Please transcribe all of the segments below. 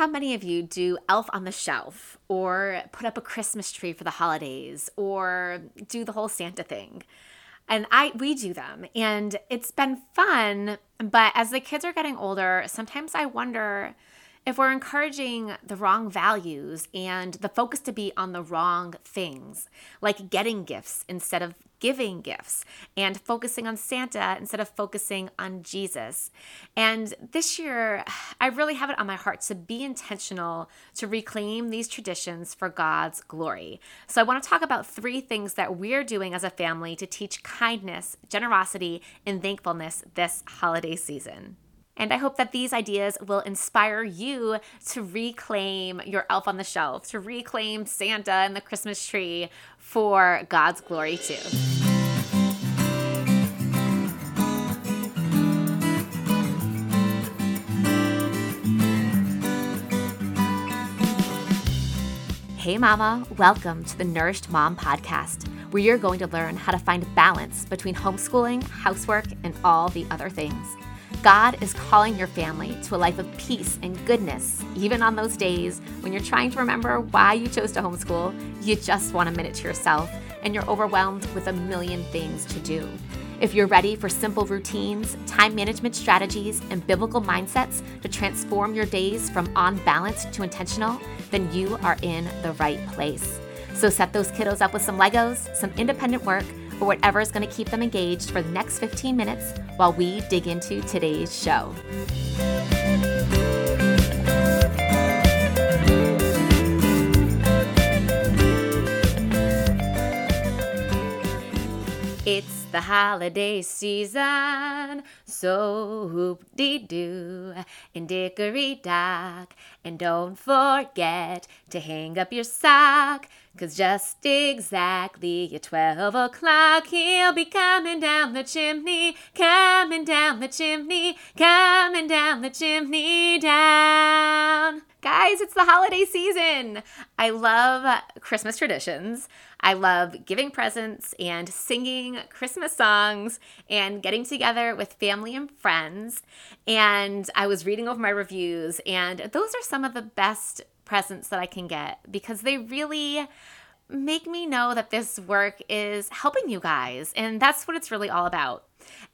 How many of you do Elf on the Shelf or put up a Christmas tree for the holidays or do the whole Santa thing? And I we do them and it's been fun, but as the kids are getting older, sometimes I wonder if we're encouraging the wrong values and the focus to be on the wrong things, like getting gifts instead of giving gifts and focusing on Santa instead of focusing on Jesus. And this year, I really have it on my heart to be intentional to reclaim these traditions for God's glory. So I want to talk about three things that we're doing as a family to teach kindness, generosity, and thankfulness this holiday season. And I hope that these ideas will inspire you to reclaim your elf on the shelf, to reclaim Santa and the Christmas tree for God's glory too. Hey, Mama, welcome to the Nourished Mom Podcast, where you're going to learn how to find balance between homeschooling, housework, and all the other things. God is calling your family to a life of peace and goodness, even on those days when you're trying to remember why you chose to homeschool, you just want a minute to yourself, and you're overwhelmed with a million things to do. If you're ready for simple routines, time management strategies, and biblical mindsets to transform your days from on balance to intentional, then you are in the right place. So set those kiddos up with some Legos, some independent work, or whatever is going to keep them engaged for the next 15 minutes while we dig into today's show. It's the holiday season, so hoop dee doo and dickory dock. And don't forget to hang up your sock Cause just exactly at 12 o'clock, he'll be coming down the chimney, coming down the chimney, coming down the chimney down. Guys, it's the holiday season. I love Christmas traditions. I love giving presents and singing Christmas songs and getting together with family and friends. And I was reading over my reviews, and those are some of the best presents that I can get because they really make me know that this work is helping you guys. And that's what it's really all about.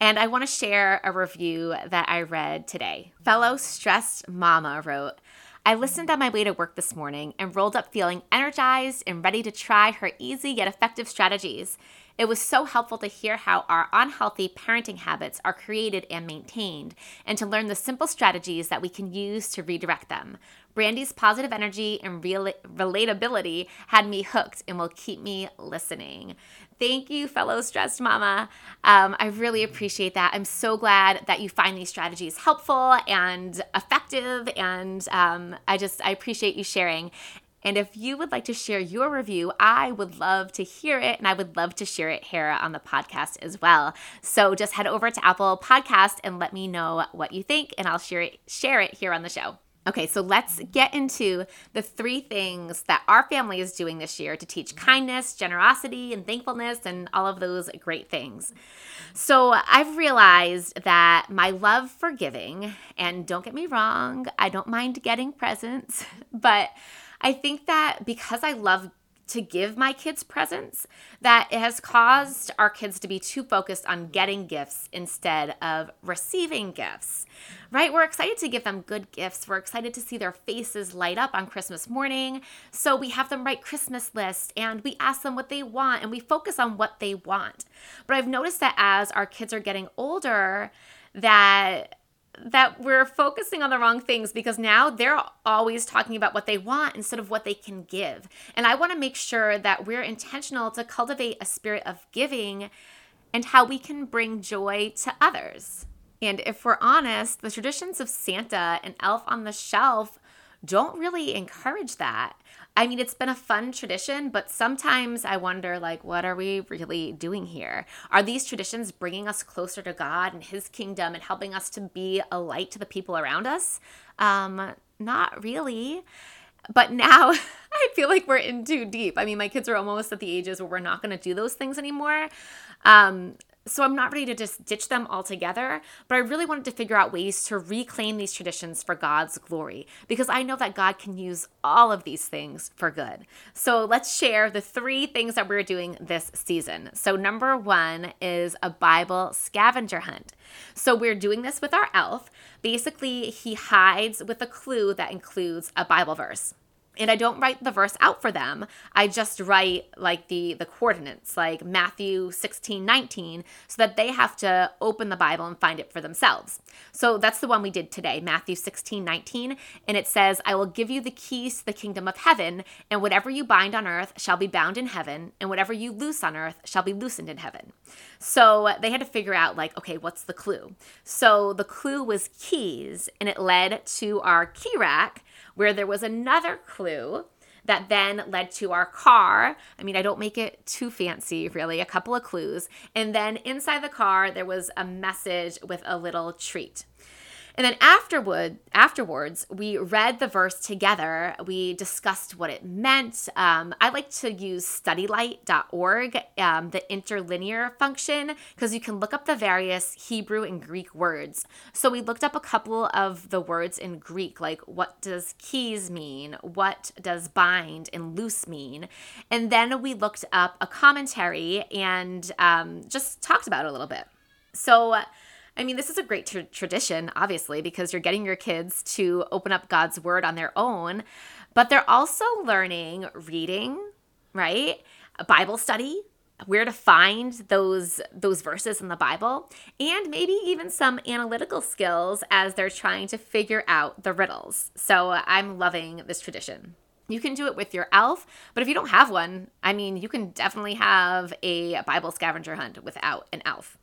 And I want to share a review that I read today. Fellow stressed mama wrote, I listened on my way to work this morning and rolled up feeling energized and ready to try her easy yet effective strategies. It was so helpful to hear how our unhealthy parenting habits are created and maintained, and to learn the simple strategies that we can use to redirect them. Brandy's positive energy and real- relatability had me hooked and will keep me listening. Thank you, fellow stressed mama. Um, I really appreciate that. I'm so glad that you find these strategies helpful and effective, and um, I just I appreciate you sharing. And if you would like to share your review, I would love to hear it and I would love to share it here on the podcast as well. So just head over to Apple Podcast and let me know what you think and I'll share it share it here on the show. Okay, so let's get into the three things that our family is doing this year to teach kindness, generosity, and thankfulness, and all of those great things. So I've realized that my love for giving, and don't get me wrong, I don't mind getting presents, but I think that because I love to give my kids presents that it has caused our kids to be too focused on getting gifts instead of receiving gifts. Right? We're excited to give them good gifts. We're excited to see their faces light up on Christmas morning. So we have them write Christmas lists and we ask them what they want and we focus on what they want. But I've noticed that as our kids are getting older that that we're focusing on the wrong things because now they're always talking about what they want instead of what they can give. And I want to make sure that we're intentional to cultivate a spirit of giving and how we can bring joy to others. And if we're honest, the traditions of Santa and Elf on the Shelf don't really encourage that. I mean, it's been a fun tradition, but sometimes I wonder, like, what are we really doing here? Are these traditions bringing us closer to God and His kingdom and helping us to be a light to the people around us? Um, not really. But now I feel like we're in too deep. I mean, my kids are almost at the ages where we're not going to do those things anymore. Um, So I'm not ready to just ditch them altogether, but I really wanted to figure out ways to reclaim these traditions for God's glory because I know that God can use all of these things for good. So let's share the three things that we're doing this season. So, number one is a Bible scavenger hunt. So, we're doing this with our elf. Basically, he hides with a clue that includes a Bible verse and I don't write the verse out for them. I just write like the the coordinates, like Matthew 16, 19, so that they have to open the Bible and find it for themselves. So that's the one we did today, Matthew 16, 19. And it says, I will give you the keys to the kingdom of heaven, and whatever you bind on earth shall be bound in heaven, and whatever you loose on earth shall be loosened in heaven. So they had to figure out, like, okay, what's the clue? So the clue was keys, and it led to our key rack where there was another clue that then led to our car. I mean, I don't make it too fancy, really, a couple of clues. And then inside the car, there was a message with a little treat. And then afterward, afterwards, we read the verse together. We discussed what it meant. Um, I like to use studylight.org, um, the interlinear function, because you can look up the various Hebrew and Greek words. So we looked up a couple of the words in Greek, like what does keys mean? What does bind and loose mean? And then we looked up a commentary and um, just talked about it a little bit. So, I mean, this is a great tra- tradition, obviously, because you're getting your kids to open up God's word on their own, but they're also learning reading, right? A Bible study, where to find those those verses in the Bible, and maybe even some analytical skills as they're trying to figure out the riddles. So I'm loving this tradition. You can do it with your elf, but if you don't have one, I mean, you can definitely have a Bible scavenger hunt without an elf.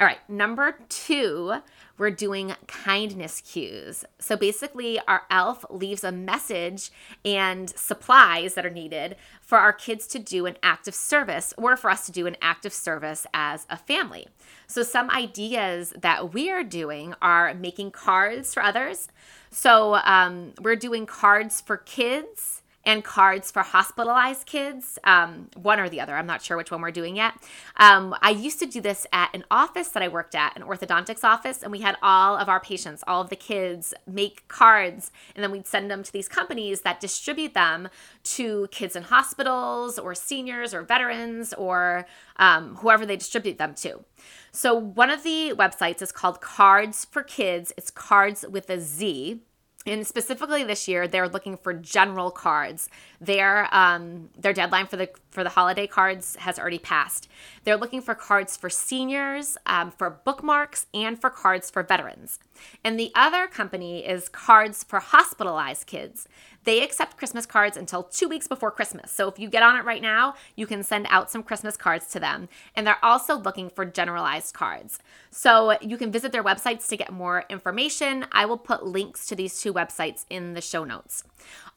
All right, number two, we're doing kindness cues. So basically, our elf leaves a message and supplies that are needed for our kids to do an act of service or for us to do an act of service as a family. So, some ideas that we are doing are making cards for others. So, um, we're doing cards for kids and cards for hospitalized kids, um, one or the other. I'm not sure which one we're doing yet. Um, I used to do this at an office that I worked at, an orthodontics office, and we had all of our patients, all of the kids, make cards, and then we'd send them to these companies that distribute them to kids in hospitals or seniors or veterans or um, whoever they distribute them to. So one of the websites is called Cardz for Kids. It's cards with a Z and specifically this year they're looking for general cards. Their um, their deadline for the for the holiday cards has already passed they're looking for cards for seniors um, for bookmarks and for cards for veterans and the other company is cards for hospitalized kids they accept Christmas cards until two weeks before Christmas. So if you get on it right now, you can send out some Christmas cards to them. And they're also looking for generalized cards. So you can visit their websites to get more information. I will put links to these two websites in the show notes.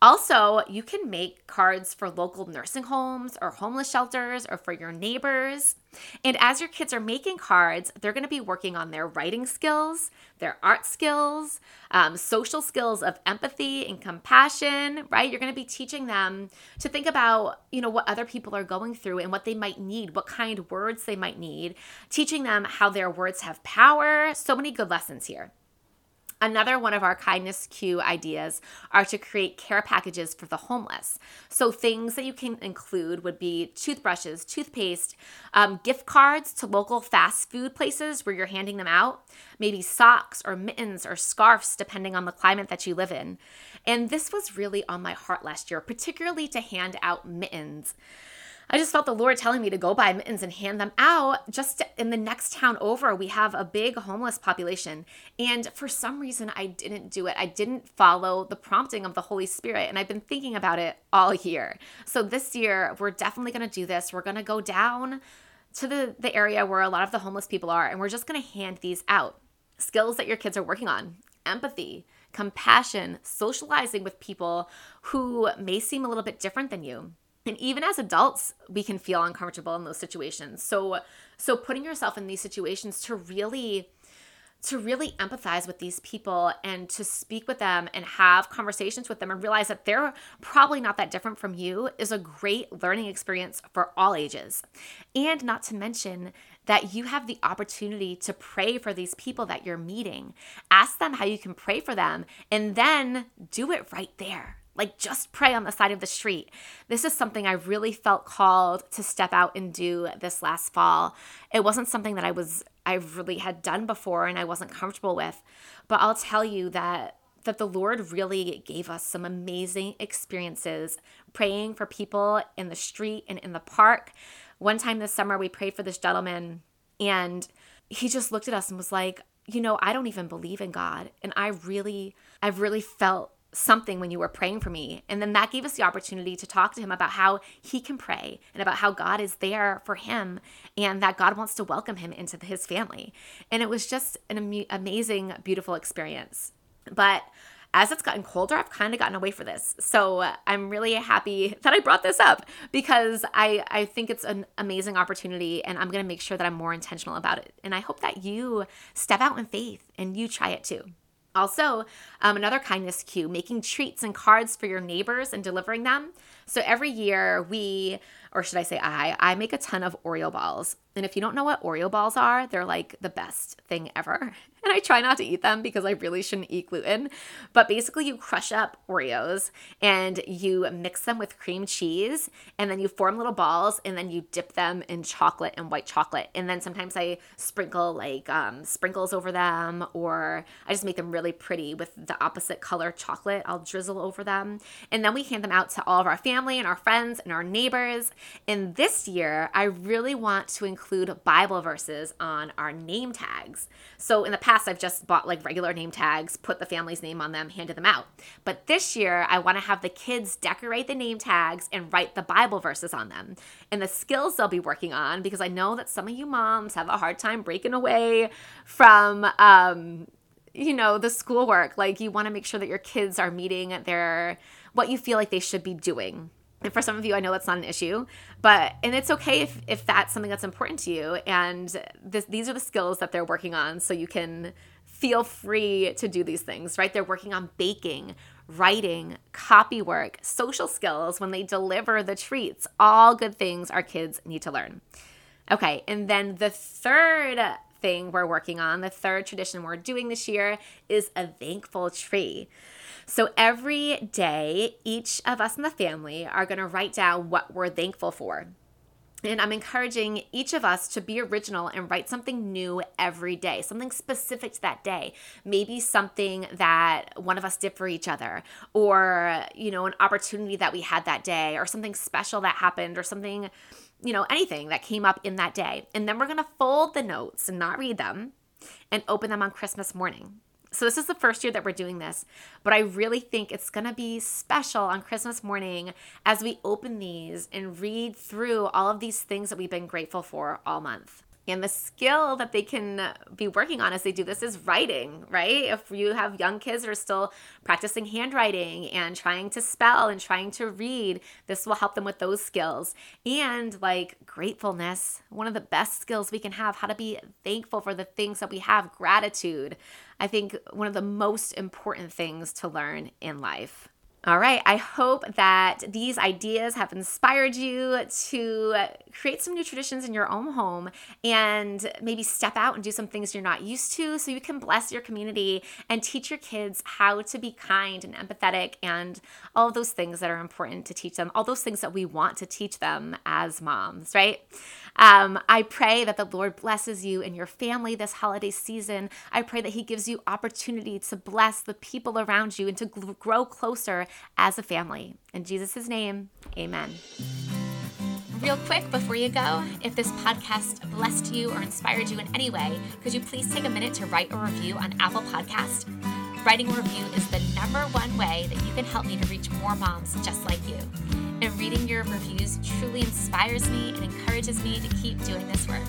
Also, you can make cards for local nursing homes or homeless shelters or for your neighbors. And as your kids are making cards, they're going to be working on their writing skills, their art skills, um, social skills of empathy and compassion, right? You're going to be teaching them to think about, you know, what other people are going through and what they might need, what kind words they might need, teaching them how their words have power. So many good lessons here. Another one of our kindness cue ideas are to create care packages for the homeless. So, things that you can include would be toothbrushes, toothpaste, um, gift cards to local fast food places where you're handing them out, maybe socks or mittens or scarves, depending on the climate that you live in. And this was really on my heart last year, particularly to hand out mittens. I just felt the Lord telling me to go buy mittens and hand them out. Just in the next town over, we have a big homeless population. And for some reason, I didn't do it. I didn't follow the prompting of the Holy Spirit. And I've been thinking about it all year. So this year, we're definitely going to do this. We're going to go down to the, the area where a lot of the homeless people are, and we're just going to hand these out. Skills that your kids are working on empathy, compassion, socializing with people who may seem a little bit different than you and even as adults we can feel uncomfortable in those situations so so putting yourself in these situations to really to really empathize with these people and to speak with them and have conversations with them and realize that they're probably not that different from you is a great learning experience for all ages. And not to mention, that you have the opportunity to pray for these people that you're meeting. Ask them how you can pray for them and then do it right there. Like just pray on the side of the street. This is something I really felt called to step out and do this last fall. It wasn't something that I was I really had done before and I wasn't comfortable with. But I'll tell you that that the Lord really gave us some amazing experiences praying for people in the street and in the park. One time this summer, we prayed for this gentleman, and he just looked at us and was like, You know, I don't even believe in God. And I really, I've really felt something when you were praying for me. And then that gave us the opportunity to talk to him about how he can pray and about how God is there for him and that God wants to welcome him into his family. And it was just an am- amazing, beautiful experience. But as it's gotten colder, I've kind of gotten away from this. So I'm really happy that I brought this up because I, I think it's an amazing opportunity and I'm going to make sure that I'm more intentional about it. And I hope that you step out in faith and you try it too. Also, um, another kindness cue making treats and cards for your neighbors and delivering them. So every year we, or should I say I, I make a ton of Oreo balls. And if you don't know what Oreo balls are, they're like the best thing ever. And I try not to eat them because I really shouldn't eat gluten. But basically, you crush up Oreos and you mix them with cream cheese, and then you form little balls, and then you dip them in chocolate and white chocolate. And then sometimes I sprinkle like um, sprinkles over them, or I just make them really pretty with the opposite color chocolate. I'll drizzle over them. And then we hand them out to all of our family and our friends and our neighbors. And this year, I really want to include Bible verses on our name tags. So in the past, I've just bought like regular name tags, put the family's name on them, handed them out. But this year, I want to have the kids decorate the name tags and write the Bible verses on them. And the skills they'll be working on, because I know that some of you moms have a hard time breaking away from, um, you know, the schoolwork. Like you want to make sure that your kids are meeting their what you feel like they should be doing. And for some of you i know that's not an issue but and it's okay if if that's something that's important to you. And this, these are the skills that they're working on so you can feel free to do these things right? They're working on baking writing copy work social skills. When they deliver the treats all good things our kids need to learn. Okay and then the third thing we're working on the third tradition we're doing this year is a thankful tree so every day, each of us in the family are going to write down what we're thankful for. And I'm encouraging each of us to be original and write something new every day, something specific to that day. Maybe something that one of us did for each other, or, you know, an opportunity that we had that day, or something special that happened, or something, you know, anything that came up in that day. And then we're going to fold the notes and not read them and open them on Christmas morning. So, this is the first year that we're doing this, but I really think it's going to be special on Christmas morning as we open these and read through all of these things that we've been grateful for all month. And the skill that they can be working on as they do this is writing, right? If you have young kids that are still practicing handwriting and trying to spell and trying to read, this will help them with those skills. And like gratefulness, one of the best skills we can have, how to be thankful for the things that we have, gratitude. I think one of the most important things to learn in life. All right, I hope that these ideas have inspired you to create some new traditions in your own home and maybe step out and do some things you're not used to so you can bless your community and teach your kids how to be kind and empathetic and all those things that are important to teach them, all those things that we want to teach them as moms, right? Um, I pray that the Lord blesses you and your family this holiday season. I pray that He gives you opportunity to bless the people around you and to grow closer as a family. In Jesus' name, amen. Real quick before you go, if this podcast blessed you or inspired you in any way, could you please take a minute to write a review on Apple Podcast? Writing a review is the number one way that you can help me to reach more moms just like you reviews truly inspires me and encourages me to keep doing this work.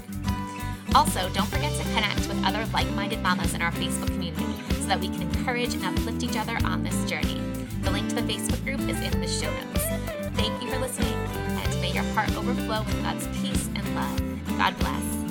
Also, don't forget to connect with other like minded mamas in our Facebook community so that we can encourage and uplift each other on this journey. The link to the Facebook group is in the show notes. Thank you for listening, and may your heart overflow with God's peace and love. God bless.